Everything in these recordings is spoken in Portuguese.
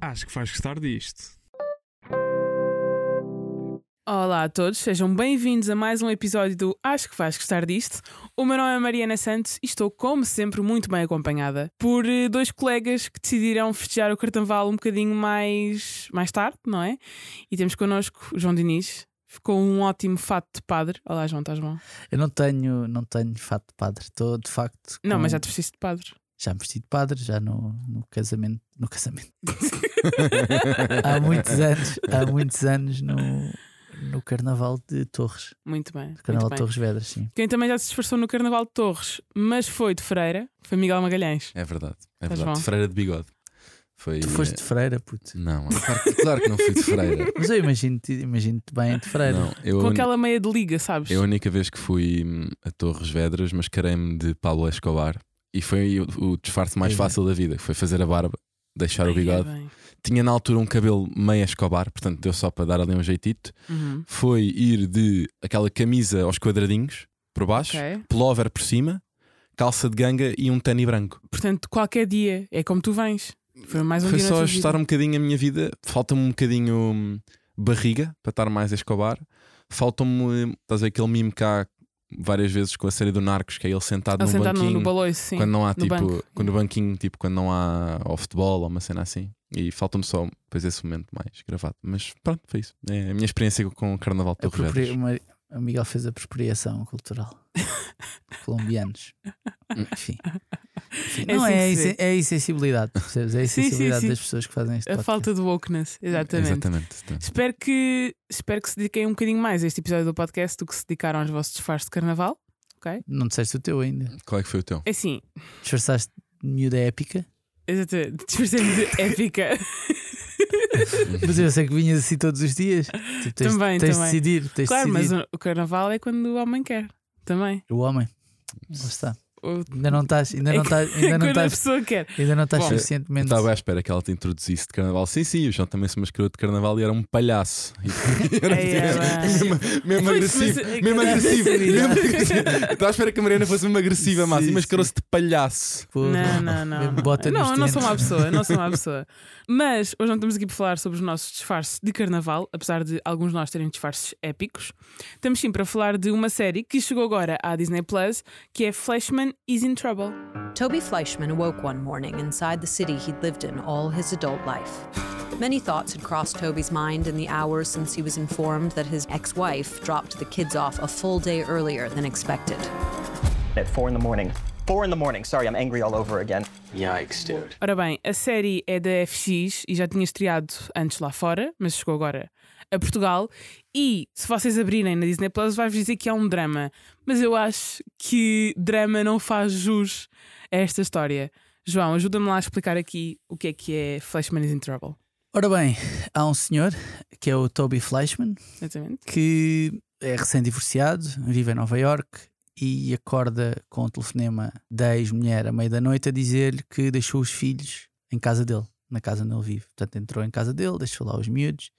Acho que vais gostar disto. Olá a todos, sejam bem-vindos a mais um episódio do Acho que vais gostar disto. O meu nome é Mariana Santos e estou, como sempre, muito bem acompanhada por eh, dois colegas que decidiram festejar o carnaval um bocadinho mais, mais tarde, não é? E temos connosco o João Diniz, ficou um ótimo fato de padre. Olá, João, estás bom? Eu não tenho, não tenho fato de padre. Estou de facto. Não, com- mas já te vestiste de padre. já me vesti de padre, já no, no casamento. No casamento. há muitos anos, há muitos anos no, no Carnaval de Torres. Muito bem. No Carnaval muito de bem. Torres Vedras, sim. Quem também já se disfarçou no Carnaval de Torres, mas foi de Freira, foi Miguel Magalhães. É verdade, é Estás verdade. bom? Freira de bigode. Foi, Tu foste de freira, puto. Não, claro, que- claro que não fui de freira. Mas eu imagino-te imagino bem de freira. Não, eu, Com aquela meia de liga, sabes? eu a única vez que fui hum, a Torres Vedras, mascarei-me de Pablo Escobar e foi o, o disfarce mais Aí fácil da vida. Foi fazer a barba, deixar o Ai, é bigode. bem. Tinha na altura um cabelo meio Escobar, portanto deu só para dar ali um jeitito. Uhum. Foi ir de aquela camisa aos quadradinhos por baixo, Ok. pullover por cima, calça de ganga e um tênis branco. Portanto, qualquer dia é como tu vens. Foi mais um Foi só ajustar vida. um bocadinho a minha vida. Falta-me um bocadinho hum, barriga para estar mais a escobar. Falta-me, hum, estás a ver aquele mime que há várias vezes com a série do Narcos, que é ele sentado Ele num sentado no, banquinho. no baloiço, sim. quando não há no tipo, banco. quando o banquinho, tipo, quando não há ao futebol ou uma cena assim. E falta-me só depois esse momento mais gravado. Mas pronto, foi isso. É a minha experiência com o Carnaval de Torres O Miguel fez apropriação cultural. Colombianos. Enfim. Enfim, É não, assim é, a insen- é a insensibilidade, percebes? É a Sim, sim, insensibilidade sim. das pessoas que fazem isto. A falta de wokeness, exatamente. Exatamente. Espero que, espero que se dediquem um bocadinho mais a este episódio do podcast do que se dedicaram aos vossos disfarces de carnaval. Não disseste o teu ainda. Qual é que foi o teu? É assim, Disfarçaste de miúda épica. exatamente, disfarcei-me de épica. Mas eu sei que vinhas assim todos os dias. Tipo, tens, Também, tens também. de decidir. Tens claro, de mas decidir. o, o carnaval é quando o homem quer. Também. O homem. Lá está. Ainda não estás, ainda não estás, é ainda não quando a estás, pessoa quer. ainda não estás suficientemente. Estava à espera que ela te introduzisse de carnaval. Sim, sim, o João também se mascarou de carnaval e era um palhaço. Era é mesmo, agressivo. Mesmo agressivo. Estava à espera que a Mariana fosse mesmo agressiva, mas mascarou-se de palhaço. Não, não, não. Não. bota não, eu não sou uma pessoa, eu não sou uma pessoa. Mas hoje não estamos aqui para falar sobre os nossos disfarces de carnaval, apesar de alguns de nós terem disfarces épicos. Estamos sim para falar de uma série que chegou agora à Disney Plus, que é Flashman is in Trouble. Toby Fleischman awoke one morning inside the city he'd lived in all his adult life. Many thoughts had crossed Toby's mind in the hours since he was informed that his ex wife dropped the kids off a full day earlier than expected. at four in the morning. Four in the morning. Sorry, I'm angry all over again. Yikes, dude. Ora bem, a série é da FX e já tinha estreado antes lá fora, mas chegou agora a Portugal. E se vocês abrirem na Disney Plus, vai-vos dizer que é um drama. Mas eu acho que drama não faz jus a esta história. João, ajuda-me lá a explicar aqui o que é que é Flashman is in Trouble. Ora bem, há um senhor que é o Toby Fleischman Exatamente. que é recém-divorciado, vive em Nova York e acorda com o telefonema da ex-mulher à meia da noite a dizer-lhe que deixou os filhos em casa dele, na casa onde ele vive. Portanto, entrou em casa dele, deixou lá os miúdos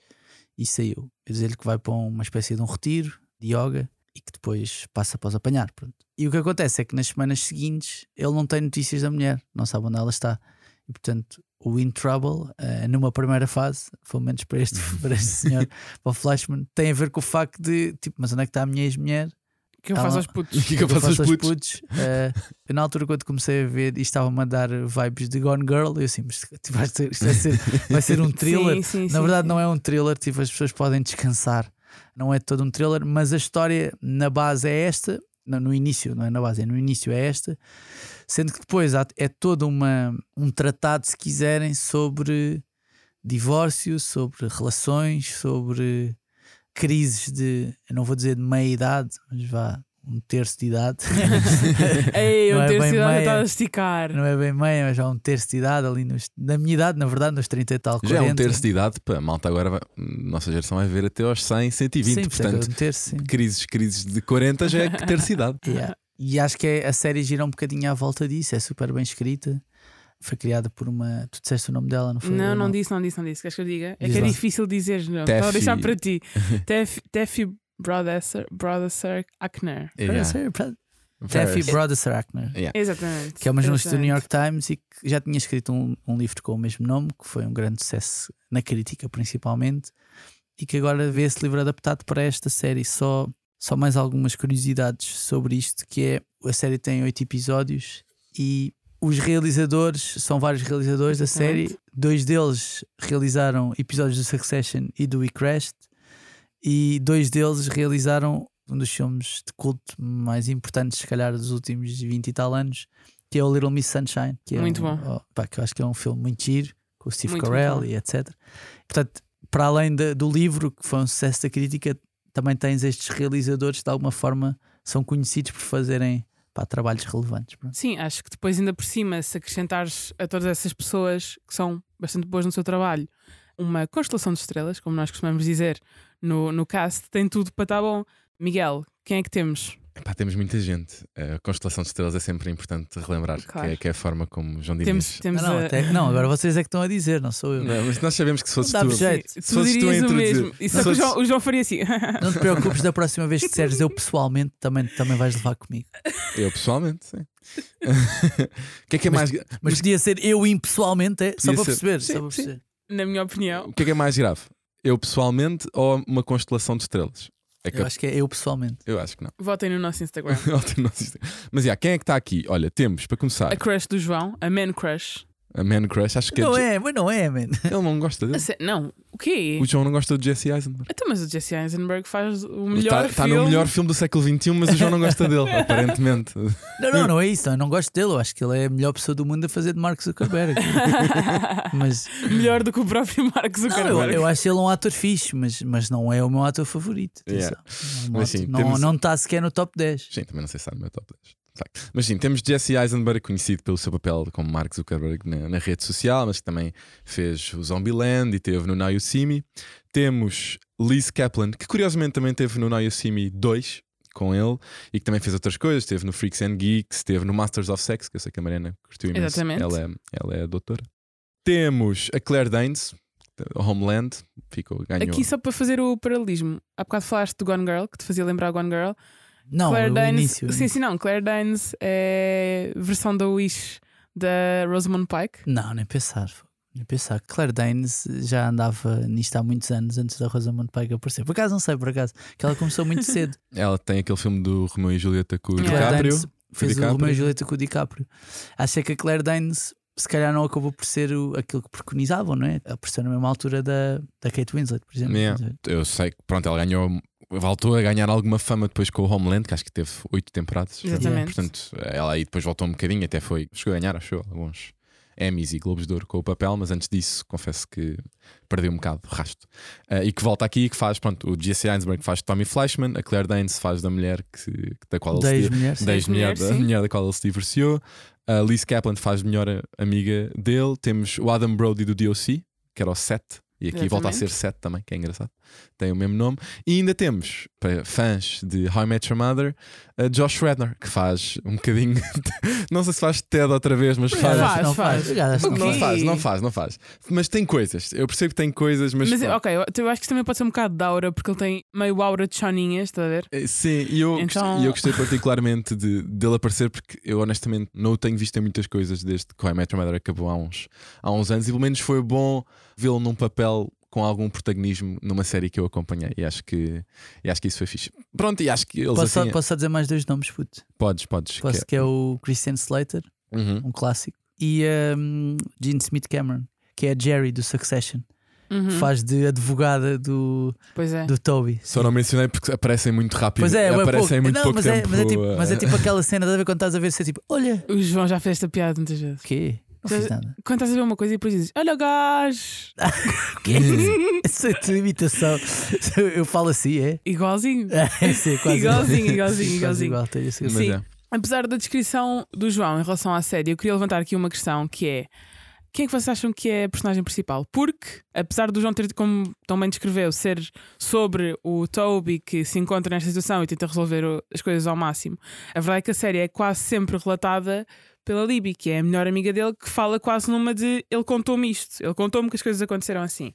e saiu. A dizer-lhe que vai para uma espécie de um retiro de yoga e que depois passa para os apanhar. Pronto. E o que acontece é que nas semanas seguintes ele não tem notícias da mulher, não sabe onde ela está. E portanto, o In Trouble, eh, numa primeira fase, pelo menos para este, para este senhor, para o Flashman, tem a ver com o facto de, tipo, mas onde é que está a minha ex-mulher? O que eu faço aos putos? O que é que eu faço aos putos? Eh, eu, na altura, quando comecei a ver, isto estava-me a dar vibes de Gone Girl, eu assim, mas tipo, vai ser, vai ser, vai ser um thriller. Sim, sim, Na verdade, sim. não é um thriller, tipo, as pessoas podem descansar. Não é todo um thriller, mas a história na base é esta. Não, no início, não é na base, é no início é esta. Sendo que depois há- é todo uma, um tratado, se quiserem, sobre divórcio, sobre relações, sobre crises de, eu não vou dizer de meia idade, mas vá, um terço de idade. Ei, Não eu é ter bem sido meia. está a esticar. não é bem meia, mas já um terço de idade ali nos, na minha idade, na verdade, nos 30 e tal. Já é 40. um terço de idade, pá, a malta agora, vai, nossa geração vai ver até aos 100, 120. Sim, portanto, um terço, sim. crises, crises de 40 já é que terça idade. Yeah. E acho que é- a série gira um bocadinho à volta disso, é super bem escrita. Foi criada por uma. Tu disseste o nome dela, não foi? Não, Eu não disse, não disse, não disse. Queres que eu diga? É Diz que é lá. difícil dizer, não. Teffi. Estava a deixar para ti. Tef- Teffi Brodesser, Brodesser Ackner. Taffy Very- Brodesser Ackner. Exatamente. que é uma jornalista do New. York Times e que já tinha escrito um, um livro com o mesmo nome, que foi um grande sucesso na crítica, principalmente, e que agora vê esse livro adaptado para esta série. Só, só mais algumas curiosidades sobre isto: que é a série tem oito episódios e os realizadores são vários realizadores da série. Dois deles realizaram episódios do Succession e do We Crashed, e dois deles realizaram um dos filmes de culto mais importantes, se calhar, dos últimos 20 e tal anos, que é o Little Miss Sunshine. Que é Muito um- bom. oh, pá, que eu acho que é um filme muito giro, com o Steve Muito, Carell muito e etc. Portanto, para além da- do livro, que foi um sucesso da crítica, também tens estes realizadores que de alguma forma são conhecidos por fazerem pá, trabalhos relevantes. pronto. Sim, acho que depois, ainda por cima, se acrescentares a todas essas pessoas que são bastante boas no seu trabalho uma constelação de estrelas, como nós costumamos dizer no, no cast, tem tudo para estar bom. Miguel, quem é que temos? Epá, temos muita gente. A constelação de estrelas é sempre importante relembrar, Claro. que, é, que é a forma como João Dias. Temos, temos não, não, a- até- não, agora vocês é que estão a dizer, não sou eu. Não, mas nós sabemos que se fosses tu. jeito. Tu Se fosses tu a dirias o introduzir- mesmo. E só que o João, o João faria assim. Não te preocupes, da próxima vez que disseres eu pessoalmente, também, também vais levar comigo. Eu pessoalmente, sim. O que é que é Mas- mais. Mas podia ser eu impessoalmente, é? Só para ser. perceber. Sim, só para perceber. Na minha opinião. O que é que é mais grave? Eu pessoalmente ou uma constelação de estrelas? É que Eu acho que é eu pessoalmente. eu acho que não. Votem no nosso Instagram. Ontem não assisti. Mas já, quem é que está aqui? Olha, temos, para começar, A crush do João, a man crush. A Man Crush. Acho que Não é. é, mas não é, man. Ele não gosta dele. Não, o quê? O João não gosta de Jesse Eisenberg. Então, mas o Jesse Eisenberg faz o melhor Está filme. no melhor filme do século XXI, mas o João não gosta dele, aparentemente. Não, não, não é isso. Eu não gosto dele. Eu acho que ele é a melhor pessoa do mundo a fazer de Mark Zuckerberg. mas melhor do que o próprio Mark não, eu, Zuckerberg. eu acho ele um ator fixe, mas, mas não é o meu ator favorito. Yeah. Não, Mas sim, não, temos- não está sequer no top 10. Sim, também não sei se está no meu top 10. Facto. Mas sim, temos Jesse Eisenberg, conhecido pelo seu papel como Mark Zuckerberg na, na rede social, mas que também fez o Zombieland e teve no Now You See Me. Temos Liz Kaplan, que curiosamente também teve no Now You See Me 2 com ele e que também fez outras coisas. Esteve no Freaks and Geeks, esteve no Masters of Sex, que eu sei que a Mariana curtiu imenso. Exatamente. Ela é, ela é a doutora. Temos a Claire Danes, Homeland, ficou, ganhou. Aqui só para fazer o paralelismo. Há bocado falaste do Gone Girl, que te fazia lembrar Gone Girl. Não, Claire o Danes. início. Sim, sim, não. Claire Danes é versão da Wish da Rosamund Pike. Não, nem pensar. Nem pensar. Claire Danes já andava nisto há muitos anos antes da Rosamund Pike aparecer. Por acaso não sei, por acaso. Que ela começou muito cedo. Ela tem aquele filme do Romeo e Julieta com o Yeah. DiCaprio. Danes fez o DiCaprio. Romeo e Julieta com o DiCaprio. Acho é que a Claire Danes se calhar não acabou por ser o- aquilo que preconizavam, não é? Apareceu na mesma altura da, da Kate Winslet, por exemplo. Yeah. Eu sei que pronto, ela ganhou, voltou a ganhar alguma fama depois com o Homeland, que acho que teve oito temporadas. Exatamente. Portanto, ela aí depois voltou um bocadinho, até foi, chegou a ganhar, achou alguns Emmys e Globos de Ouro com o papel, mas antes disso, confesso que perdeu um bocado o rasto. Ah, e que volta aqui e que faz, pronto, o Jesse Eisenberg faz de Tommy Fleischman, a Claire Danes faz da mulher que, da qual ele se ex-mulher. sim. da mulher da qual ele se divorciou. A Liz Kaplan faz melhor amiga dele. Temos o Adam Brody do DOC, que era o Seth. E aqui volta a ser Exatamente. Seth também, que é engraçado. Tem o mesmo nome. E ainda temos, para fãs de How I Met Your Mother, a Josh Schredner, que faz um bocadinho. não sei se faz TED outra vez, mas faz. Faz, não faz. Não faz, não faz, não faz. Mas tem coisas. Eu percebo que tem coisas, mas. Mas, ok, eu, eu acho que também pode ser um bocado de aura, porque ele tem meio aura de choninhas, está a ver? Eh, Sim, e eu, Então- gostei, eu gostei particularmente de, dele aparecer porque eu honestamente não o tenho visto em muitas coisas desde que o I Met Your Mother acabou há uns, há uns anos e pelo menos foi bom vê-lo num papel com algum protagonismo numa série que eu acompanhei e acho que, e acho que isso foi fixe. Pronto, e acho que eles Posso, assim. só, posso dizer mais dois nomes, puto? Podes, podes. Posso que que é o Christian Slater, é- Uhum. um clássico, e um, Gene Smith Cameron, que é a Jerry do Succession. Uhum, Faz de advogada do, Pois é. do Toby. Só não mencionei porque aparecem muito rápido. Pois é, é aparecem pouco. muito não, pouco mas, tempo. é, mas, é tipo, mas é tipo aquela cena de ver quando estás a ver ser tipo, olha, O João já fez esta piada muitas vezes. o quê? Não Já- fiz nada. Quando estás a ver uma coisa e depois dizes: Olha o gajo! Essa é a tua imitação. Eu falo assim, é? Igualzinho. É, sim, quase Igualzinho, igualzinho, igualzinho. igual, tenho Sim. é. Apesar da descrição do João em relação à série, eu queria levantar aqui uma questão que é. Quem é que vocês acham que é a personagem principal? Porque, apesar do João ter, como também descreveu, ser sobre o Toby que se encontra nesta situação e tenta resolver as coisas ao máximo, a verdade é que a série é quase sempre relatada pela Libby, que é a melhor amiga dele, que fala quase numa de ele contou-me isto, ele contou-me que as coisas aconteceram assim.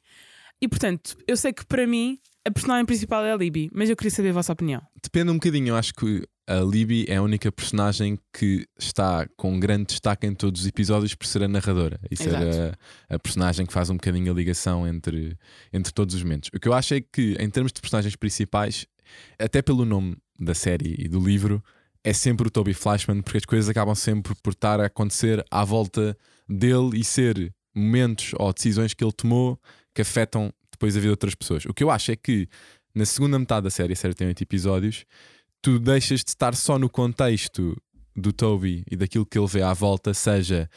E portanto, eu sei que para mim a personagem principal é a Libby, mas eu queria saber a vossa opinião. Depende um bocadinho, eu acho que a Libby é a única personagem que está com grande destaque em todos os episódios por ser a narradora e ser a, a personagem que faz um bocadinho a ligação entre, entre todos os momentos. O que eu acho é que, em termos de personagens principais, até pelo nome da série e do livro, é sempre o Toby Flashman, porque as coisas acabam sempre por estar a acontecer à volta dele e ser momentos ou decisões que ele tomou que afetam depois a vida de outras pessoas. O que eu acho é que na segunda metade da série, a série tem oito episódios, tu deixas de estar só no contexto do Toby e daquilo que ele vê à volta, seja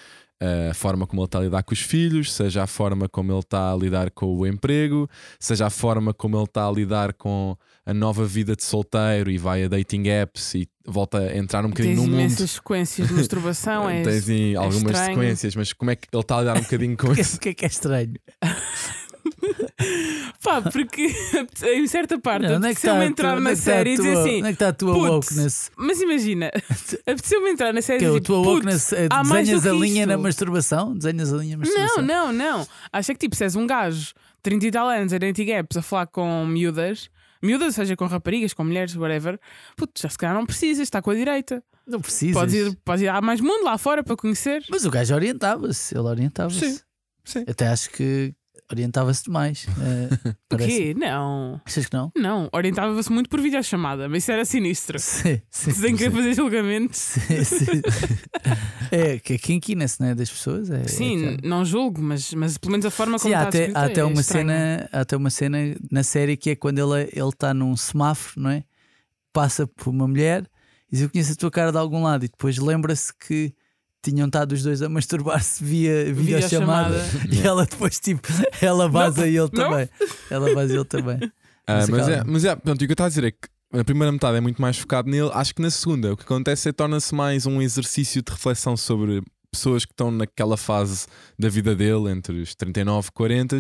a forma como ele está a lidar com os filhos, seja a forma como ele está a lidar com o emprego, seja a forma como ele está a lidar com a nova vida de solteiro e vai a dating apps e volta a entrar um bocadinho Tens no mundo. imensas sequências de masturbação, é, Tens sim, é algumas estranho. sequências, mas como é que ele está a lidar um bocadinho com isso? O que é que é estranho? Pá, porque em certa parte Não, é que apeteceu-me entrar na é que série e dizer tua- assim. Onde é que está a tua wokeness? Mas imagina, apeteceu-me entrar na série Que e é, dizer a tua "Putz, wokeness é, desenhas a que linha isto." na masturbação? Desenhas a linha na Não, masturbação? não, não. Acha que tipo, se és um gajo 30 e tal anos, a dating apps, a falar com miúdas, miúdas, seja com raparigas, com mulheres, whatever, putz, já se calhar não precisas, está com a direita. Não precisas. Podes ir, podes ir, há mais mundo lá fora para conhecer. Mas o gajo orientava-se, ele orientava-se. Sim, sim. Até acho que orientava-se demais. eh, O quê? Não. Achas que não? Não, orientava-se muito por videochamada, mas isso era sinistro. Sim, sim. Sem querer fazer julgamento. Sim, sim. é que a kinkiness né, das pessoas é. Sim, é, não julgo, mas, mas pelo menos a forma Sim, como há está até, há é até uma estranha. cena, há até uma cena na série que é quando ele ele está num semáforo, não é? Passa por uma mulher e diz eu conheço a tua cara de algum lado e depois lembra-se que tinham estado os dois a masturbar-se via videochamada Videochamada. e ela depois tipo ela vaza ele não. também. Ela vaza ele também. Ah, Mas acaba. é, mas é, pronto, e o que eu estava a dizer é que na primeira metade é muito mais focado nele. Acho que na segunda o que acontece é que torna-se mais um exercício de reflexão sobre pessoas que estão naquela fase da vida dele, entre os 39 e 40,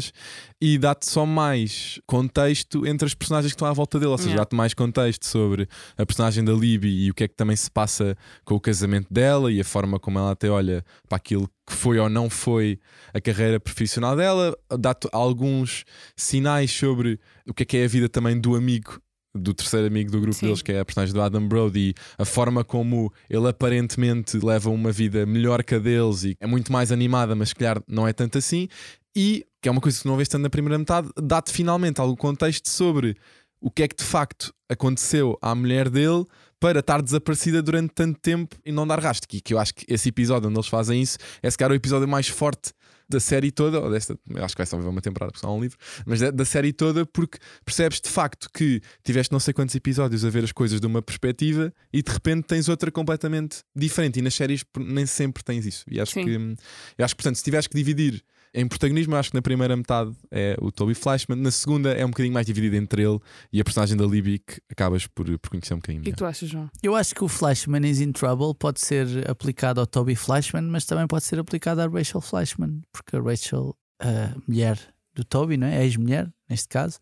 e dá-te só mais contexto entre as personagens que estão à volta dele. Ou seja, Yeah. dá-te mais contexto sobre a personagem da Libby e o que é que também se passa com o casamento dela e a forma como ela até olha para aquilo que foi ou não foi a carreira profissional dela. Dá-te alguns sinais sobre o que é que é a vida também do amigo. Do terceiro amigo do grupo Sim. deles, que é a personagem do Adam Brody, a forma como ele aparentemente leva uma vida melhor que a deles e é muito mais animada, mas se calhar não é tanto assim. E, que é uma coisa que não vês tanto na primeira metade, dá-te finalmente algum contexto sobre o que é que de facto aconteceu à mulher dele para estar desaparecida durante tanto tempo e não dar rastro. Que, que eu acho que esse episódio onde eles fazem isso é se calhar o episódio mais forte da série toda, ou desta, acho que vai só haver uma temporada, porque só há um livro, mas da, da série toda, porque percebes de facto que tiveste não sei quantos episódios a ver as coisas de uma perspectiva e de repente tens outra completamente diferente. E nas séries nem sempre tens isso. E acho Sim. que, acho que, portanto, se tiveres que dividir em protagonismo, eu acho que na primeira metade é o Toby Flashman, na segunda é um bocadinho mais dividido entre ele e a personagem da Libby, que acabas por, por conhecer um bocadinho O que é melhor. que tu achas, João? Eu acho que o Flashman is in Trouble pode ser aplicado ao Toby Flashman, mas também pode ser aplicado à Rachel Flashman, porque a Rachel, a mulher do Toby, não é? A ex-mulher, neste caso,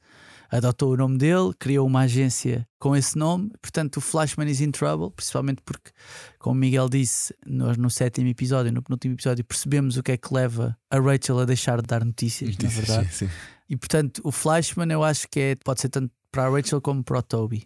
adotou o nome dele, criou uma agência com esse nome, portanto o Flashman is in Trouble, principalmente porque, como Miguel disse, nós no sétimo episódio, no penúltimo episódio, percebemos o que é que leva a Rachel a deixar de dar notícias, na verdade. Sim, sim. E portanto, o Flashman eu acho que é, pode ser tanto para a Rachel como para o Toby.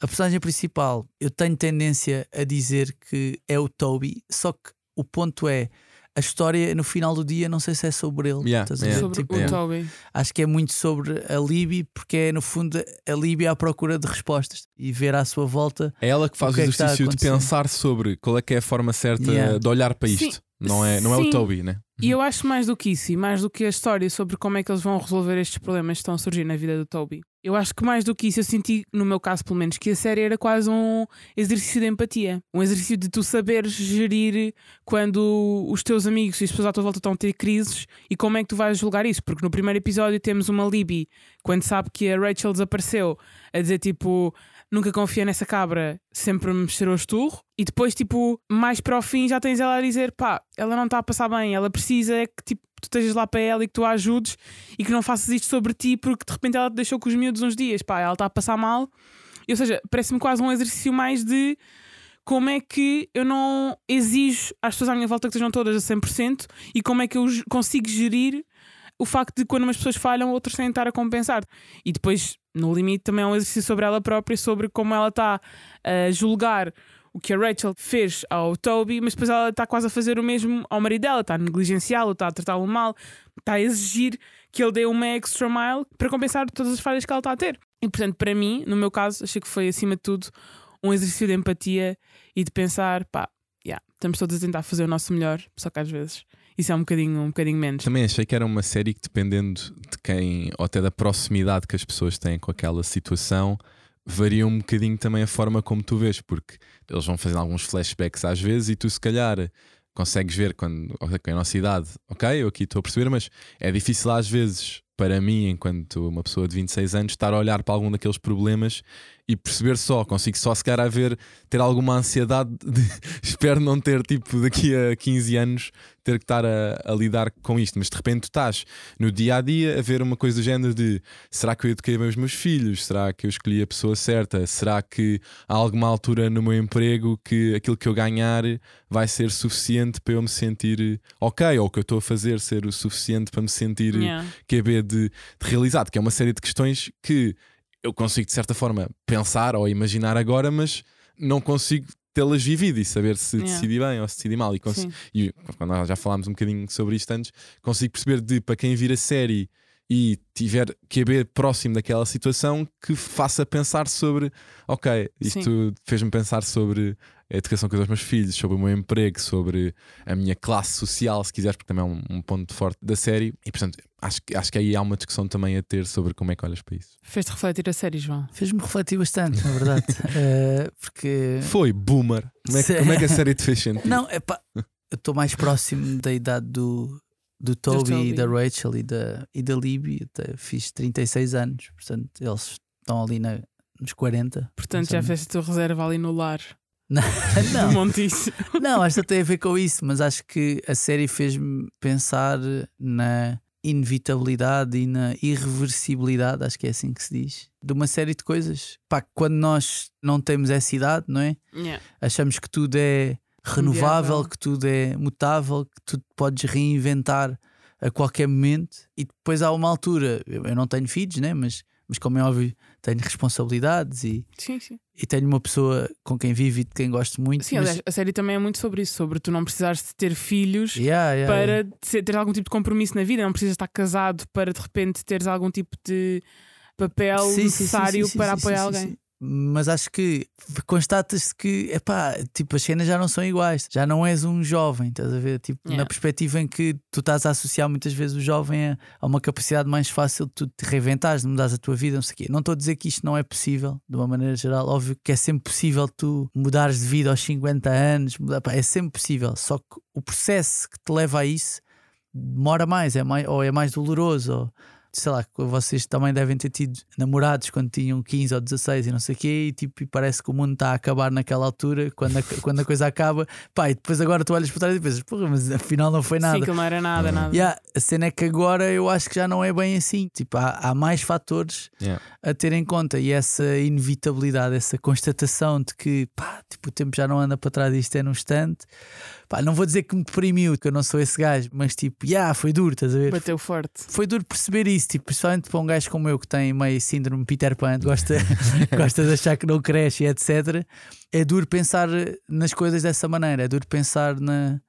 A personagem principal, eu tenho tendência a dizer que é o Toby, só que o ponto é. A história no final do dia, não sei se é sobre ele. Yeah, estás yeah. Sobre Tipo, o é. Toby. Acho que é muito sobre a Libby, porque é no fundo a Libby à procura de respostas e ver à sua volta. É ela que faz O o, que é a exercício de pensar sobre qual é que é a forma certa Yeah. de olhar para isto. Sim. Não é, não é Sim. o Toby, né? E eu acho mais do que isso, e mais do que a história sobre como é que eles vão resolver estes problemas que estão a surgir na vida do Toby. Eu acho que mais do que isso, eu senti, no meu caso pelo menos, que a série era quase um exercício de empatia. Um exercício de tu saberes gerir quando os teus amigos e as pessoas à tua volta estão a ter crises e como é que tu vais julgar isso. Porque no primeiro episódio temos uma Libby, quando sabe que a Rachel desapareceu, a dizer tipo. Nunca confia nessa cabra, sempre me cheirou esturro. E depois, tipo, mais para o fim, já tens ela a dizer: pá, ela não está a passar bem, ela precisa é que tipo, tu estejas lá para ela e que tu a ajudes e que não faças isto sobre ti porque de repente ela te deixou com os miúdos uns dias, pá, ela está a passar mal. Ou seja, parece-me quase um exercício mais de como é que eu não exijo às pessoas à minha volta que estejam todas a 100% e como é que eu consigo gerir o facto de quando umas pessoas falham, outras têm de estar a compensar. E depois, no limite, também é um exercício sobre ela própria, sobre como ela está a julgar o que a Rachel fez ao Toby, mas depois ela está quase a fazer o mesmo ao marido dela, está a negligenciá-lo, está a tratá-lo mal, está a exigir que ele dê uma extra mile para compensar todas as falhas que ela está a ter. E portanto, para mim, no meu caso, achei que foi acima de tudo um exercício de empatia e de pensar, pá, yeah, estamos todos a tentar fazer o nosso melhor, só que às vezes isso é um bocadinho, um bocadinho menos. Também achei que era uma série que, dependendo de quem, ou até da proximidade que as pessoas têm com aquela situação, varia um bocadinho também a forma como tu vês, porque eles vão fazendo alguns flashbacks às vezes e tu, se calhar, consegues ver quando, com a nossa idade, ok, eu aqui estou a perceber, mas é difícil às vezes para mim, enquanto uma pessoa de 26 anos, estar a olhar para algum daqueles problemas e perceber só, consigo só se calhar a ver, ter alguma ansiedade de espero não ter, tipo, daqui a 15 anos, ter que estar a, a, lidar com isto. Mas de repente tu estás no dia a dia a ver uma coisa do género de será que eu eduquei bem os meus filhos? Será que eu escolhi a pessoa certa? Será que há alguma altura no meu emprego que aquilo que eu ganhar vai ser suficiente para eu me sentir ok? Ou o que eu estou a fazer ser o suficiente para me sentir Yeah. QB de, de realizado? Que é uma série de questões que eu consigo de certa forma pensar ou imaginar agora, mas não consigo tê-las vivido e saber se Yeah. decidi bem ou se decidi mal. E, e quando nós já falámos um bocadinho sobre isto antes, consigo perceber de para quem vir a série e tiver QB próximo daquela situação que faça pensar sobre ok, isto fez-me pensar sobre a educação que eu dou aos meus filhos, sobre o meu emprego, sobre a minha classe social, se quiseres, porque também é um, um ponto forte da série. E portanto, acho, que- acho que aí há uma discussão também a ter sobre como é que olhas para isso. Fez-te refletir a série, João. Fez-me refletir bastante, na verdade. Eh, porque. Foi boomer. Como é, que, como é que a série te fez sentir? Não, é pá, eu estou mais próximo da idade do, do Toby, Toby. e da Rachel e da, e da Libby. Até fiz 36 anos, portanto, eles estão ali na, nos 40. Portanto, já fez a tua reserva ali no lar Não, do não, acho que tem a ver com isso, mas acho que a série fez-me pensar na inevitabilidade e na irreversibilidade, acho que é assim que se diz, de uma série de coisas. Pá, quando nós não temos essa idade, não é? Yeah. achamos que tudo é renovável, que tudo é mutável, que tu te podes reinventar a qualquer momento. E depois há uma altura, eu eu não tenho filhos, né? mas, mas como é óbvio, tenho responsabilidades e, Sim, sim. e tenho uma pessoa com quem vivo e de quem gosto muito. Sim, mas, aliás, a série também é muito sobre isso, sobre tu não precisares de ter filhos Yeah, yeah, para yeah. ter algum tipo de compromisso na vida, não precisas estar casado para de repente teres algum tipo de papel Sim, necessário para apoiar sim, alguém. Mas acho que constatas que epá, tipo, as cenas já não são iguais, já não és um jovem, estás a ver? Tipo, Yeah. na perspectiva em que tu estás a associar muitas vezes o jovem a, a uma capacidade mais fácil de tu te reinventares, de mudares a tua vida, não sei o quê. Não estou a dizer que isto não é possível, de uma maneira geral, óbvio que é sempre possível tu mudares de vida aos 50 anos, mudar, pá, é sempre possível, só que o processo que te leva a isso demora mais, é mais ou é mais doloroso, ou sei lá, vocês também devem ter tido namorados quando tinham 15 ou 16 e não sei o quê, e tipo, e parece que o mundo está a acabar naquela altura, quando a, quando a coisa acaba, pá, e depois agora tu olhas para trás e pensas, porra, mas afinal não foi nada. Sim, que não era nada, nada. Yeah, a cena é que agora eu acho que já não é bem assim. Tipo, há, há mais fatores Yeah. a ter em conta e essa inevitabilidade, essa constatação de que pá, tipo, o tempo já não anda para trás isto é num instante. Pá, não vou dizer que me deprimiu, que eu não sou esse gajo, mas tipo, yeah, foi duro, estás a ver? Bateu forte. Foi duro perceber isso, tipo, principalmente para um gajo como eu que tem meio síndrome Peter Pan, gosta, gosta de achar que não cresce e etc. É duro pensar nas coisas dessa maneira, é duro pensar na,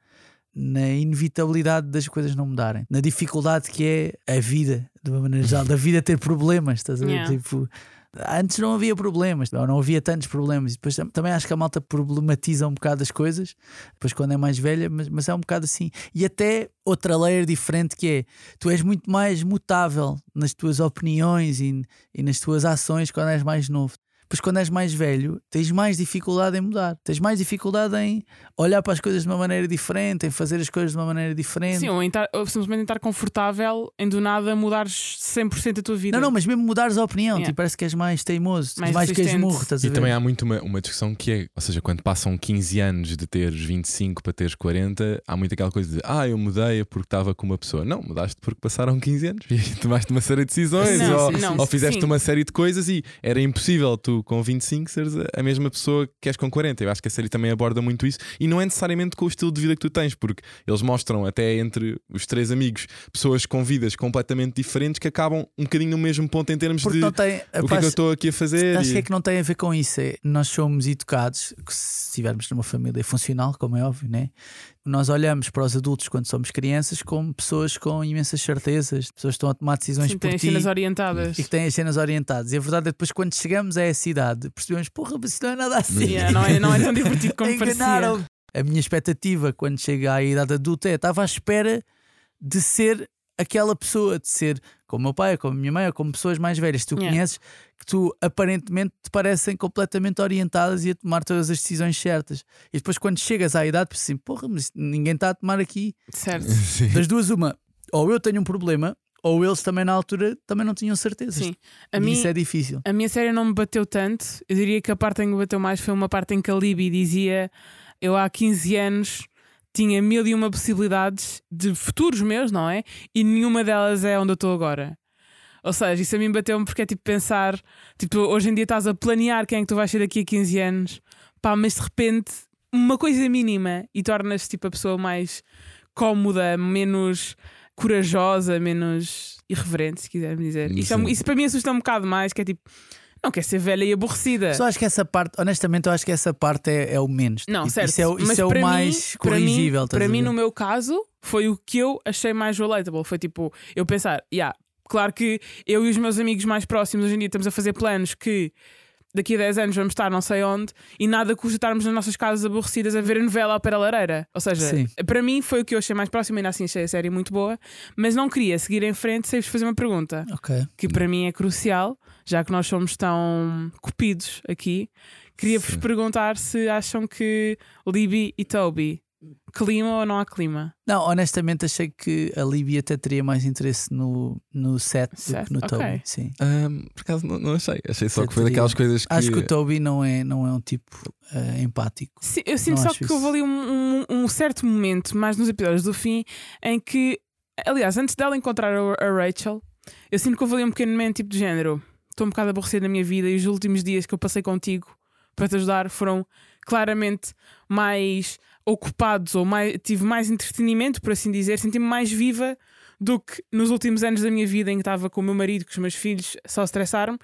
na inevitabilidade das coisas não mudarem, na dificuldade que é a vida, de uma maneira geral, da vida ter problemas, estás a ver? Yeah. Tipo, antes não havia problemas, ou não havia tantos problemas, depois tam- também acho que a malta problematiza um bocado as coisas, depois quando é mais velha, mas, mas é um bocado assim. E até outra layer diferente que é tu és muito mais mutável nas tuas opiniões e, e nas tuas ações quando és mais novo. Pois quando és mais velho, tens mais dificuldade em mudar, tens mais dificuldade em olhar para as coisas de uma maneira diferente, em fazer as coisas de uma maneira diferente. Sim, ou, em tar- ou simplesmente em estar confortável em do nada mudares 100% a tua vida. Não, não, mas mesmo mudares a opinião, Yeah. tipo, parece que és mais teimoso, Mais mais, mais resistente. queijo estás a E ver? também há muito uma, uma discussão que é, ou seja, quando passam 15 anos de teres 25 para teres 40, há muito aquela coisa de ah, eu mudei porque estava com uma pessoa. Não, mudaste porque passaram 15 anos e tomaste uma série de decisões Não, ou, sim, não, ou fizeste sim. uma série de coisas e era impossível tu com 25 seres a- mesma pessoa que és com 40. Eu acho que a série também aborda muito isso e não é necessariamente com o estilo de vida que tu tens, porque eles mostram até entre os três amigos pessoas com vidas completamente diferentes que acabam um bocadinho no mesmo ponto em termos Porque de não tem. o que é que eu estou aqui a fazer. Acho e- que é que não tem a ver com isso. É, nós somos educados, que se estivermos numa família funcional, como é óbvio, né? Nós olhamos para os adultos quando somos crianças como pessoas com imensas certezas, pessoas que estão a tomar decisões Sim, por tem ti cenas orientadas. e que têm as cenas orientadas. E a verdade é que depois, quando chegamos a essa idade, percebemos, porra, mas isso não é nada assim. Yeah, não, é, não é tão divertido como parecia. Enganaram. A minha expectativa quando chega à idade adulta é estava à espera de ser aquela pessoa, de ser como o meu pai, como a minha mãe, ou como pessoas mais velhas que tu Yeah. conheces, que tu aparentemente te parecem completamente orientadas e a tomar todas as decisões certas. E depois, quando chegas à idade, pensas assim, porra, mas ninguém está a tomar aqui. Certo. Sim. Das duas, uma, ou eu tenho um problema, ou eles também na altura também não tinham certezas. Sim. A E mim, isso é difícil. A minha série não me bateu tanto. Eu diria que a parte em que me bateu mais foi uma parte em que a Libby dizia: Eu há 15 anos tinha mil e uma possibilidades de futuros meus, não é? E nenhuma delas é onde eu estou agora. Ou seja, isso a mim bateu-me porque é tipo pensar: tipo, hoje em dia estás a planear quem é que tu vais ser daqui a 15 anos, pá, mas de repente uma coisa mínima e tornas tipo a pessoa mais cómoda, menos corajosa, menos irreverente, se quisermos dizer. Isso, é- Sim. isso para mim assusta um bocado mais, que é tipo, não quer ser velha e aborrecida. Só acho que essa parte, honestamente, eu acho que essa parte é, é o menos. Não, Isso certo. é, o- isso mas é o para mais mim, para mim- corrigível. Para mim, no meu caso, foi o que eu achei mais relatable. Foi tipo, eu pensar, yeah, claro que eu e os meus amigos mais próximos hoje em dia estamos a fazer planos que daqui a 10 anos vamos estar não sei onde e nada custa estarmos nas nossas casas aborrecidas a ver a novela ao pé da lareira. Ou seja, Sim. para mim foi o que eu achei mais próximo, ainda assim achei a série muito boa, mas não queria seguir em frente sem vos fazer uma pergunta Ok. que para mim é crucial, já que nós somos tão cupidos aqui. Queria-vos perguntar se acham que Libby e Toby clima ou não há clima? Não, honestamente achei que a Libby até teria mais interesse no, no set do Set? que no Ok. Toby. Sim. Ahm, por acaso não, não achei. Achei só Até que foi daquelas coisas que. Acho que o Toby não é, não é um tipo eh, empático. Sim, eu sinto Não só que isso. houve ali um, um- um certo momento, mais nos episódios do fim, em que, aliás, antes dela encontrar a, a Rachel, eu sinto que houve ali um pequeno momento tipo de género. Estou um bocado aborrecida na minha vida e os últimos dias que eu passei contigo para te ajudar foram claramente mais ocupados ou mais, tive mais entretenimento, por assim dizer, senti-me mais viva do que nos últimos anos da minha vida em que estava com o meu marido, com os meus filhos, só estressaram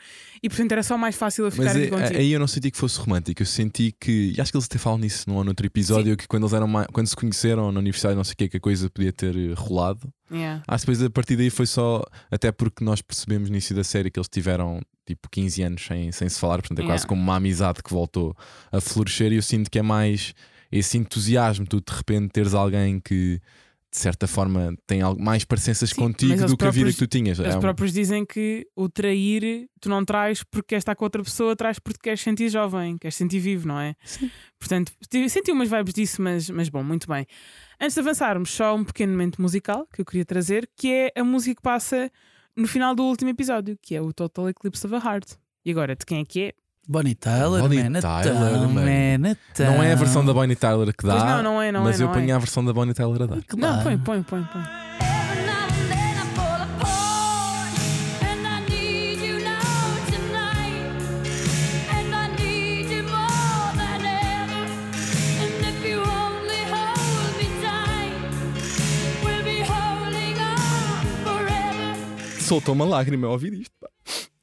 e portanto era só mais fácil eu ficar Mas aqui é- contigo. aí eu não senti que fosse romântico, eu senti que. E acho que eles até falam nisso num outro episódio, que quando eles eram mais, quando se conheceram na universidade, não sei o que, que a coisa podia ter eh, rolado. Yeah. Acho que depois a partir daí foi só. Até porque nós percebemos no início da série que eles tiveram tipo 15 anos sem, sem se falar, portanto é Yeah. quase como uma amizade que voltou a florescer. E eu sinto que é mais esse entusiasmo, tu de repente teres alguém que de certa forma tem algo, mais parecenças Sim, contigo do que a vida próprios- que tu tinhas. Eles É um- próprios dizem que o trair tu não traz porque queres estar com outra pessoa, traz porque queres sentir jovem, queres sentir vivo, não é? Portanto, tive- senti umas vibes disso, mas, mas bom, muito bem. Antes de avançarmos, só um pequeno momento musical que eu queria trazer, que é a música que passa no final do último episódio, que é o Total Eclipse of a Heart. E agora, de quem é que é? Bonnie Tyler, Bonnie man, Tyler, então, man. man, então. Não é a versão da Bonnie Tyler que dá, Pois não, não é, não mas é, eu não ponho é. a versão da Bonnie Tyler a dar. Não, Claro. põe, põe, põe, põe. Forever. Soltou uma lágrima ao ouvir isto. pá.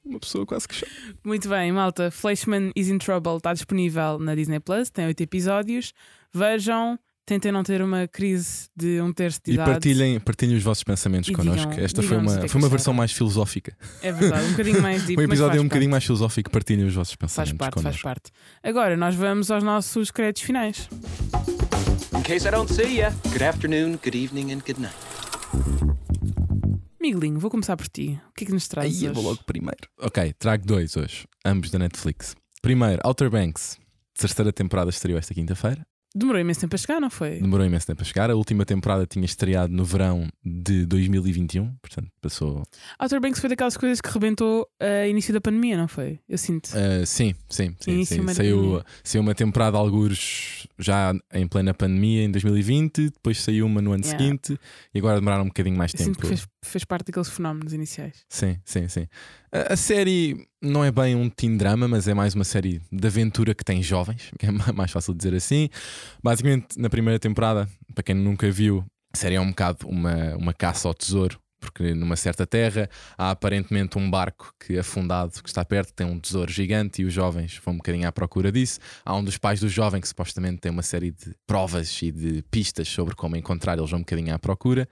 Uma pessoa quase que chora. Muito bem, malta. Flashman is in Trouble está disponível na Disney Plus, tem oito episódios. Vejam, tentem não ter uma crise de um terço de E idade. partilhem, partilhem os vossos pensamentos E connosco. digam- Esta foi uma, que é que foi uma versão mais filosófica. É verdade, um bocadinho mais deep. o mas episódio é faz um bocadinho parte. mais filosófico. Partilhem os vossos Faz pensamentos parte, faz connosco. parte. Agora nós vamos aos nossos créditos finais. In case I don't see ya, good afternoon, good evening, and good night. Miguelinho, vou começar por ti. O que é que nos trazes Aí eu vou logo primeiro. Ok, trago dois hoje, ambos da Netflix. Primeiro, Outer Banks. Terceira temporada estreou esta quinta-feira. Demorou imenso tempo a chegar, não foi? Demorou imenso tempo a chegar. A última temporada tinha estreado no verão de 2021, portanto passou. Outer Banks foi daquelas coisas que rebentou a início da pandemia, não foi? Eu sinto. Uh, sim, sim, sim. Início sim. Saiu, saiu uma temporada, alguns já em plena pandemia, em 2020, depois saiu uma no ano Yeah. seguinte e agora demoraram um bocadinho mais Eu sinto tempo. que fez, fez parte daqueles fenómenos iniciais. Sim, sim, sim. A, a série não é bem um teen drama, mas é mais uma série de aventura que tem jovens, que é ma- mais fácil dizer assim. Basicamente, na primeira temporada, para quem nunca viu, a série é um bocado uma, uma caça ao tesouro. Porque numa certa terra há aparentemente um barco que afundado que está perto, tem um tesouro gigante e os jovens vão um bocadinho à procura disso. Há um dos pais do jovem que supostamente tem uma série de provas e de pistas sobre como encontrar, eles vão um bocadinho à procura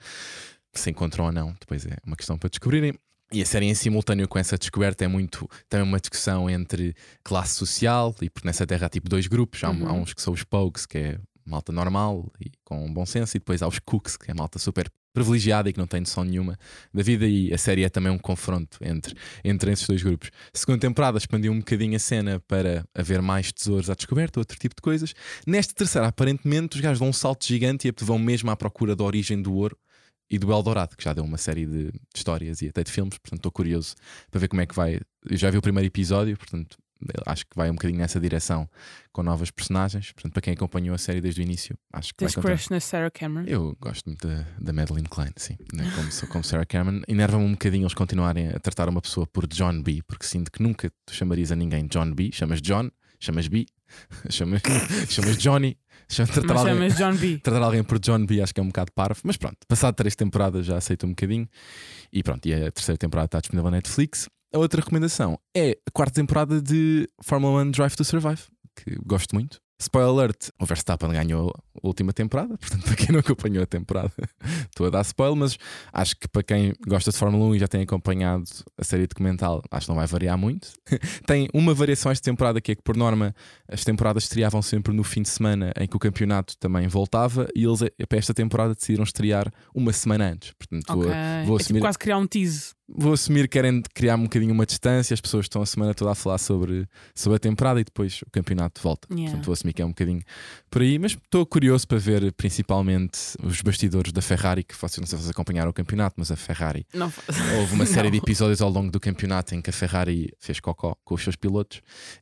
se encontram ou não, depois é uma questão para descobrirem. E a série em simultâneo com essa descoberta é muito também uma discussão entre classe social, e porque nessa terra há tipo dois grupos: há, um- há uns que são os Pogues, que é malta normal e com bom senso, e depois há os Cooks, que é malta super privilegiada e que não tem noção nenhuma da vida. E a série é também um confronto entre, entre esses dois grupos. Segunda temporada expandiu um bocadinho a cena para haver mais tesouros à descoberta, outro tipo de coisas. Nesta terceira, aparentemente, os gajos dão um salto gigante e vão mesmo à procura da origem do ouro e do Eldorado, que já deu uma série de, de histórias e até de filmes, portanto estou curioso para ver como é que vai. Eu já vi o primeiro episódio, portanto acho que vai um bocadinho nessa direção com novas personagens. Portanto, para quem acompanhou a série desde o início, acho que Tens crush na Sarah Cameron? Eu gosto muito da, da Madeline Klein, sim, né, como, como Sarah Cameron. Enerva-me um bocadinho eles continuarem a tratar uma pessoa por John B, porque sinto que nunca tu chamarias a ninguém John B. Chamas John, chamas B, chamas, chamas Johnny, tratar, alguém, John B. tratar alguém por John B acho que é um bocado parvo, mas pronto, passado três temporadas já aceito um bocadinho e pronto, e a terceira temporada está disponível na Netflix. A outra recomendação é a quarta temporada de Formula 1 Drive to Survive, que gosto muito. Spoiler alert, o Verstappen ganhou a última temporada, portanto, para quem não acompanhou a temporada, estou a dar spoiler, mas acho que para quem gosta de Fórmula 1 e já tem acompanhado a série documental, acho que não vai variar muito. tem uma variação esta temporada que é que, por norma, as temporadas estreavam sempre no fim de semana em que o campeonato também voltava e eles, eh, para esta temporada, decidiram estrear uma semana antes. Portanto, Ok. vou, é vou tipo assumir quase criar um tease. Vou assumir que querem criar um bocadinho uma distância, as pessoas estão a semana toda a falar sobre, sobre a temporada e depois o campeonato volta. Yeah. Portanto, vou assumir que é um bocadinho por aí, mas estou curioso para ver principalmente os bastidores da Ferrari, que vocês não sei se vocês acompanharam o campeonato, mas a Ferrari Não, houve uma série de episódios ao longo do campeonato em que a Ferrari fez cocó com os seus pilotos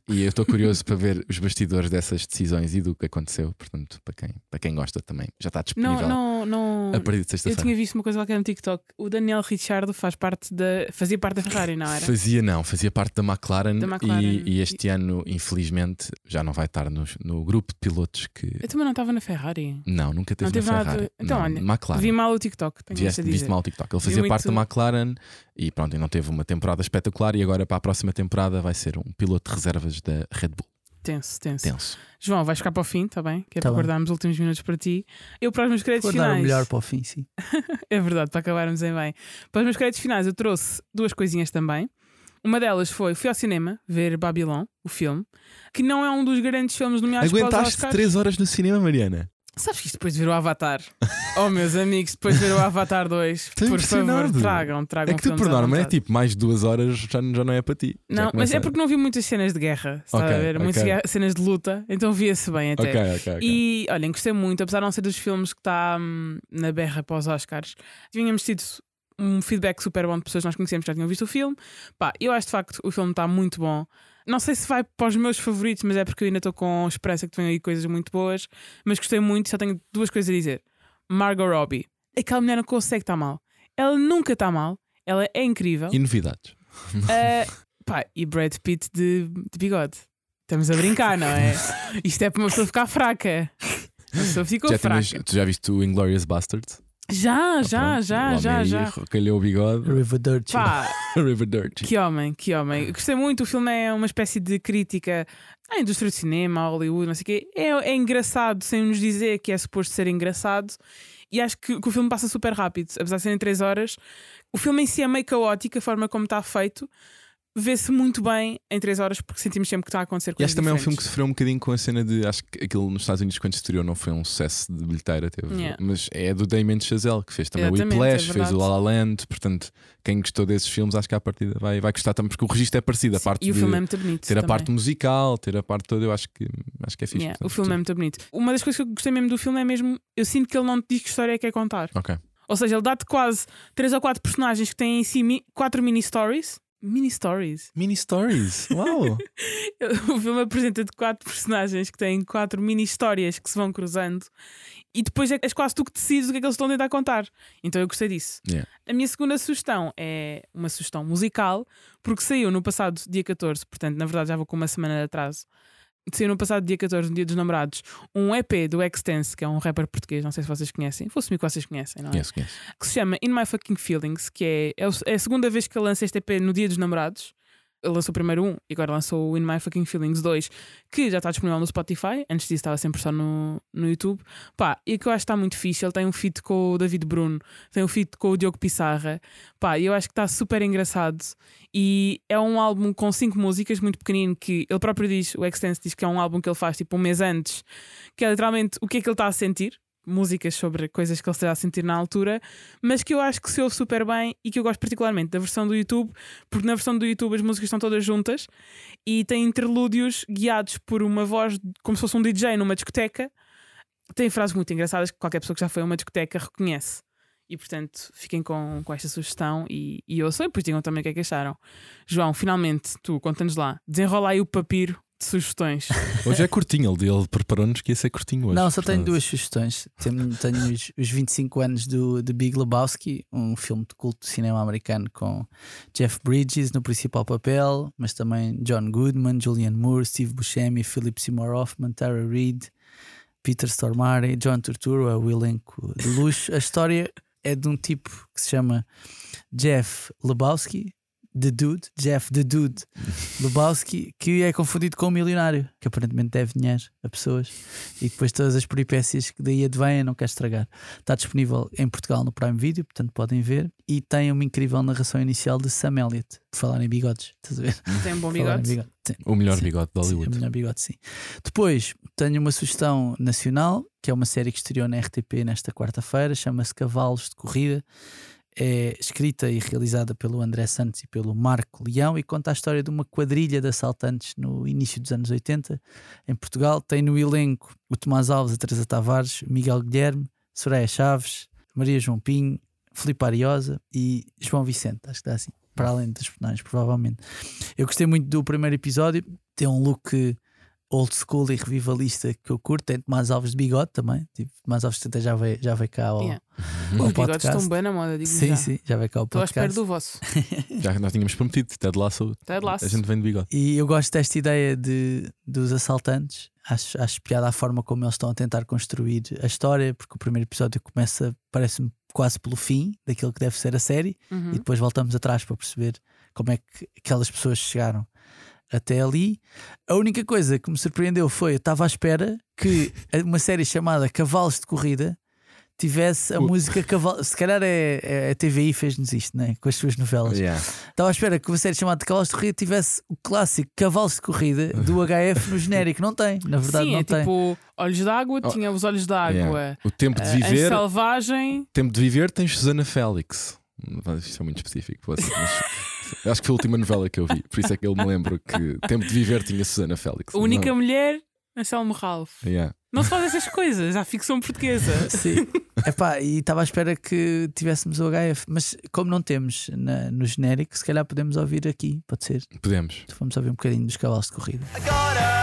e eu estou curioso para ver os bastidores dessas decisões e do que aconteceu. Portanto, para quem, para quem gosta também, já está disponível não, não, não. a partir de Eu sexta-feira. tinha visto uma coisa qualquer no TikTok. O Daniel Ricciardo faz parte da. fazia parte da Ferrari, não era? Fazia não, fazia parte da McLaren, Da McLaren. E, e este ano, infelizmente, já não vai estar nos- no, grupo de pilotos que. Eu também não estava na Ferrari. Não, nunca teve Não teve na. Ferrari. Então, Não, olha, McLaren. Vi mal o TikTok, Vieste, viste mal o TikTok. Ele Vi fazia parte muito- da McLaren e pronto, e não teve uma temporada espetacular. E agora, para a próxima temporada, vai ser um piloto de reservas da Red Bull. Tenso, tenso. Tenso. João, vais ficar para o fim, está bem? Que é Tá para bem. guardarmos os últimos minutos para ti. Eu, para os meus créditos Vou dar o finais. melhor para o fim, sim. É verdade, para acabarmos em bem. Para os meus créditos finais, eu trouxe duas coisinhas também. Uma delas foi: fui ao cinema ver Babylon, o filme, que não é um dos grandes filmes nomeados para os Aguentaste Oscars. 3 horas no cinema, Mariana? Sabes que isto depois de ver o Avatar? oh, meus amigos, depois de ver o Avatar 2, Estou por favor, tragam, tragam É que tu, por norma, é tipo mais de 2 horas já, já não é para ti. Não, mas é porque não vi muitas cenas de guerra, está Ok, a ver? Muitas ok. guerra- cenas de luta, então via-se bem até. Ok, ok, ok. E olhem, gostei muito, apesar de não ser dos filmes que está hum, na berra para os Oscars. Tínhamos tido um feedback super bom de pessoas que nós conhecemos que já tinham visto o filme. Pá, eu acho de facto o filme está muito bom. Não sei se vai para os meus favoritos, mas é porque eu ainda estou com esperança que venham aí coisas muito boas. Mas gostei muito, só tenho duas coisas a dizer. Margot Robbie, aquela mulher não consegue estar mal. Ela nunca está mal, ela é incrível. E novidades? Ah, pá, e Brad Pitt de, de bigode. Estamos a brincar, não é? Isto é para uma pessoa ficar fraca. A pessoa ficou Já fraca. tinhas- tu já viste o Inglourious Bastards? Já, já, Pronto, o já, já, aí já. Calhou o bigode. River Dirt. Pá, River Dirt. que homem, que homem. Gostei muito. O filme é uma espécie de crítica à indústria do cinema, a Hollywood, não sei o quê. É, é engraçado, sem nos dizer que é suposto ser engraçado. E acho que, que o filme passa super rápido, apesar de serem 3 horas. O filme em si é meio caótico, a forma como está feito. Vê-se muito bem em 3 horas porque sentimos sempre que está a acontecer E coisas este também é um filme que diferentes. sofreu um bocadinho com a cena de. Acho que aquilo nos Estados Unidos, quando estreou, não foi um sucesso de bilheteira. Teve, Yeah. Mas é do Damien Chazelle, que fez também Exatamente, o Whiplash, é fez o La La Land. Portanto, quem gostou desses filmes, acho que à partida vai, vai gostar também, porque o registro é parecido. A Sim, parte e o de filme é muito bonito. ter a também. parte musical, ter a parte toda, eu acho que, acho que é fixe. Yeah, o portanto, filme é muito bonito. Uma das coisas que eu gostei mesmo do filme é mesmo. Eu sinto que ele não te diz que história é que quer contar. Ok. Ou seja, ele dá-te quase três ou quatro personagens que têm em si mi- quatro mini stories. Mini stories. Mini stories. Uau! o filme apresenta-te quatro personagens que têm quatro mini histórias que se vão cruzando e depois é, quase tu que decides o que é que eles estão a tentar contar. Então eu gostei disso. Yeah. A minha segunda sugestão é uma sugestão musical, porque saiu no passado dia 14, portanto, na verdade já vou com uma semana de atraso. Saiu no passado dia 14, no dia dos namorados, um EP do Extense, que é um rapper português, não sei se vocês conhecem, vou assumir que vocês conhecem, não é? Conheço, conheço. que se chama In My Fucking Feelings, que é, é, é a segunda vez que ele lança este EP no Dia dos Namorados. Lançou primeiro um e agora lançou o In My Fucking Feelings 2, que já está disponível no Spotify. Antes disso estava sempre só no, no YouTube. Pá, e que eu acho que está muito fixe. Ele tem um feat com o David Bruno, tem um feat com o Diogo Pissarra. Pá, e eu acho que está super engraçado. E é um álbum com cinco músicas, muito pequenino, que ele próprio diz, o Extense diz que é um álbum que ele faz tipo um mês antes, que é literalmente o que é que ele está a sentir. Músicas sobre coisas que ele está a sentir na altura, mas que eu acho que se ouve super bem e que eu gosto particularmente da versão do YouTube, porque na versão do YouTube as músicas estão todas juntas e tem interlúdios guiados por uma voz como se fosse um DJ numa discoteca. Tem frases muito engraçadas que qualquer pessoa que já foi a uma discoteca reconhece. E portanto, fiquem com, com esta sugestão e, e ouçam e depois digam também o que é que acharam. João, finalmente, tu, conta-nos lá, desenrola aí o papiro de sugestões. Hoje é curtinho, ele, ele preparou-nos que ia ser curtinho hoje. Não, só tenho duas sugestões. Tenho, tenho os, os 25 anos do The Big Lebowski, um filme de culto de cinema americano com Jeff Bridges no principal papel, mas também John Goodman, Julianne Moore, Steve Buscemi, Philip Seymour Hoffman, Tara Reid, Peter Stormare, John Turturro, é o elenco de luxo. A história é de um tipo que se chama Jeff Lebowski, The Dude, Jeff The Dude Lebowski, que é confundido com um milionário, que aparentemente deve dinheiro a pessoas e depois todas as peripécias que daí advêm, não quer estragar. Está disponível em Portugal no Prime Video, portanto podem ver. E tem uma incrível narração inicial de Sam Elliott, por falar em bigodes. Estás a ver? Tem um bom bigode. Sim. O melhor Sim, bigode de Sim, Hollywood. é o melhor bigode, sim. Depois tenho uma sugestão nacional, que é uma série que estreou na RTP nesta quarta-feira, chama-se Cavalos de Corrida. É escrita e realizada pelo André Santos e pelo Marco Leão e conta a história de uma quadrilha de assaltantes no início dos anos 80 em Portugal. Tem no elenco o Tomás Alves, a Teresa Tavares, Miguel Guilherme, Soraya Chaves, Maria João Pinho, Filipe Ariosa e João Vicente. Acho que dá assim, para além dos personagens, provavelmente. Eu gostei muito do primeiro episódio, tem um look old school e revivalista que eu curto. Tem Tomás Alves de bigode também. Tipo, Tomás Alves até já veio, já veio cá ao, Yeah. ao Os bigodes podcast. estão bem na moda, digo Sim, já. sim, já veio cá ao Estou à espera podcast. do vosso. Já nós tínhamos prometido, Ted Lasso. Ted Lasso. A gente vem de bigode. E eu gosto desta ideia de, dos assaltantes. Acho, acho piada a forma como eles estão a tentar construir a história, porque o primeiro episódio começa, parece-me, quase pelo fim daquilo que deve ser a série, Uhum. e depois voltamos atrás para perceber como é que aquelas pessoas chegaram até ali. A única coisa que me surpreendeu foi eu estava à espera que uma série chamada Cavalos de Corrida tivesse a Uh. música Cavalo. Se calhar é, é a TVI fez-nos isto, né? com as suas novelas. Yeah. Estava à espera que uma série chamada Cavalos de Corrida tivesse o clássico Cavalos de Corrida do HF no genérico. Não tem, na verdade Sim, não é tem. tipo olhos d'água, Oh, tinha os olhos d'água. Yeah. O tempo de Uh, Em viver. selvagem, Tempo de viver tens Susana Félix. Isto é muito específico. pode ser, mas eu acho que foi a última novela que eu vi. Por isso é que eu me lembro que Tempo de Viver tinha Susana Félix. a única Não. mulher, Anselmo Ralph. Yeah. Não se faz essas coisas, há ficção portuguesa. Sim. Epá, e estava à espera que tivéssemos o HF, mas como não temos na- no genérico, se calhar podemos ouvir aqui, pode ser. Podemos. Vamos ouvir um bocadinho dos cavalos de corrida. Agora,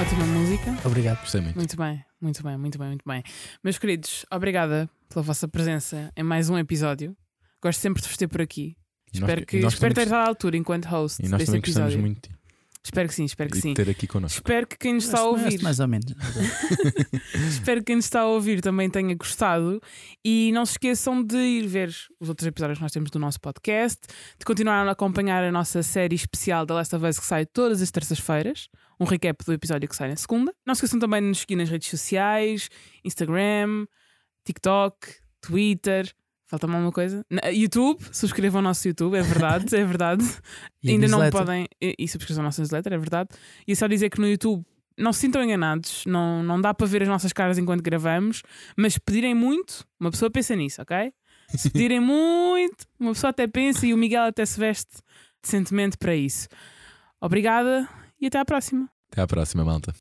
Ótima música. Obrigado. Gostei muito. Muito bem, muito bem, muito bem, muito bem. Meus queridos, obrigada pela vossa presença em mais um episódio. Gosto sempre de vos ter por aqui. E nós- espero que nós espero ter também estado à altura enquanto host E nós deste também gostamos episódio. muito de ti. Espero que sim, espero que E sim. ter aqui connosco. Espero que quem nos está a ouvir, Mais ou menos. espero que quem nos está a ouvir também tenha gostado e não se esqueçam de ir ver os outros episódios que nós temos do nosso podcast, de continuar a acompanhar a nossa série especial da Last of Us que sai todas as terças-feiras, um recap do episódio que sai na segunda. Não se esqueçam também de nos seguir nas redes sociais, Instagram, TikTok, Twitter. Falta-me alguma coisa? Na- YouTube, subscrevam o nosso YouTube, é verdade, é verdade. E Ainda não podem. E, e subscrevam a nossa newsletter, é verdade. E é só dizer que no YouTube não se sintam enganados, não, não dá para ver as nossas caras enquanto gravamos, mas pedirem muito, uma pessoa pensa nisso, ok? Se pedirem muito, uma pessoa até pensa e o Miguel até se veste decentemente para isso. Obrigada e até à próxima. Até à próxima, malta.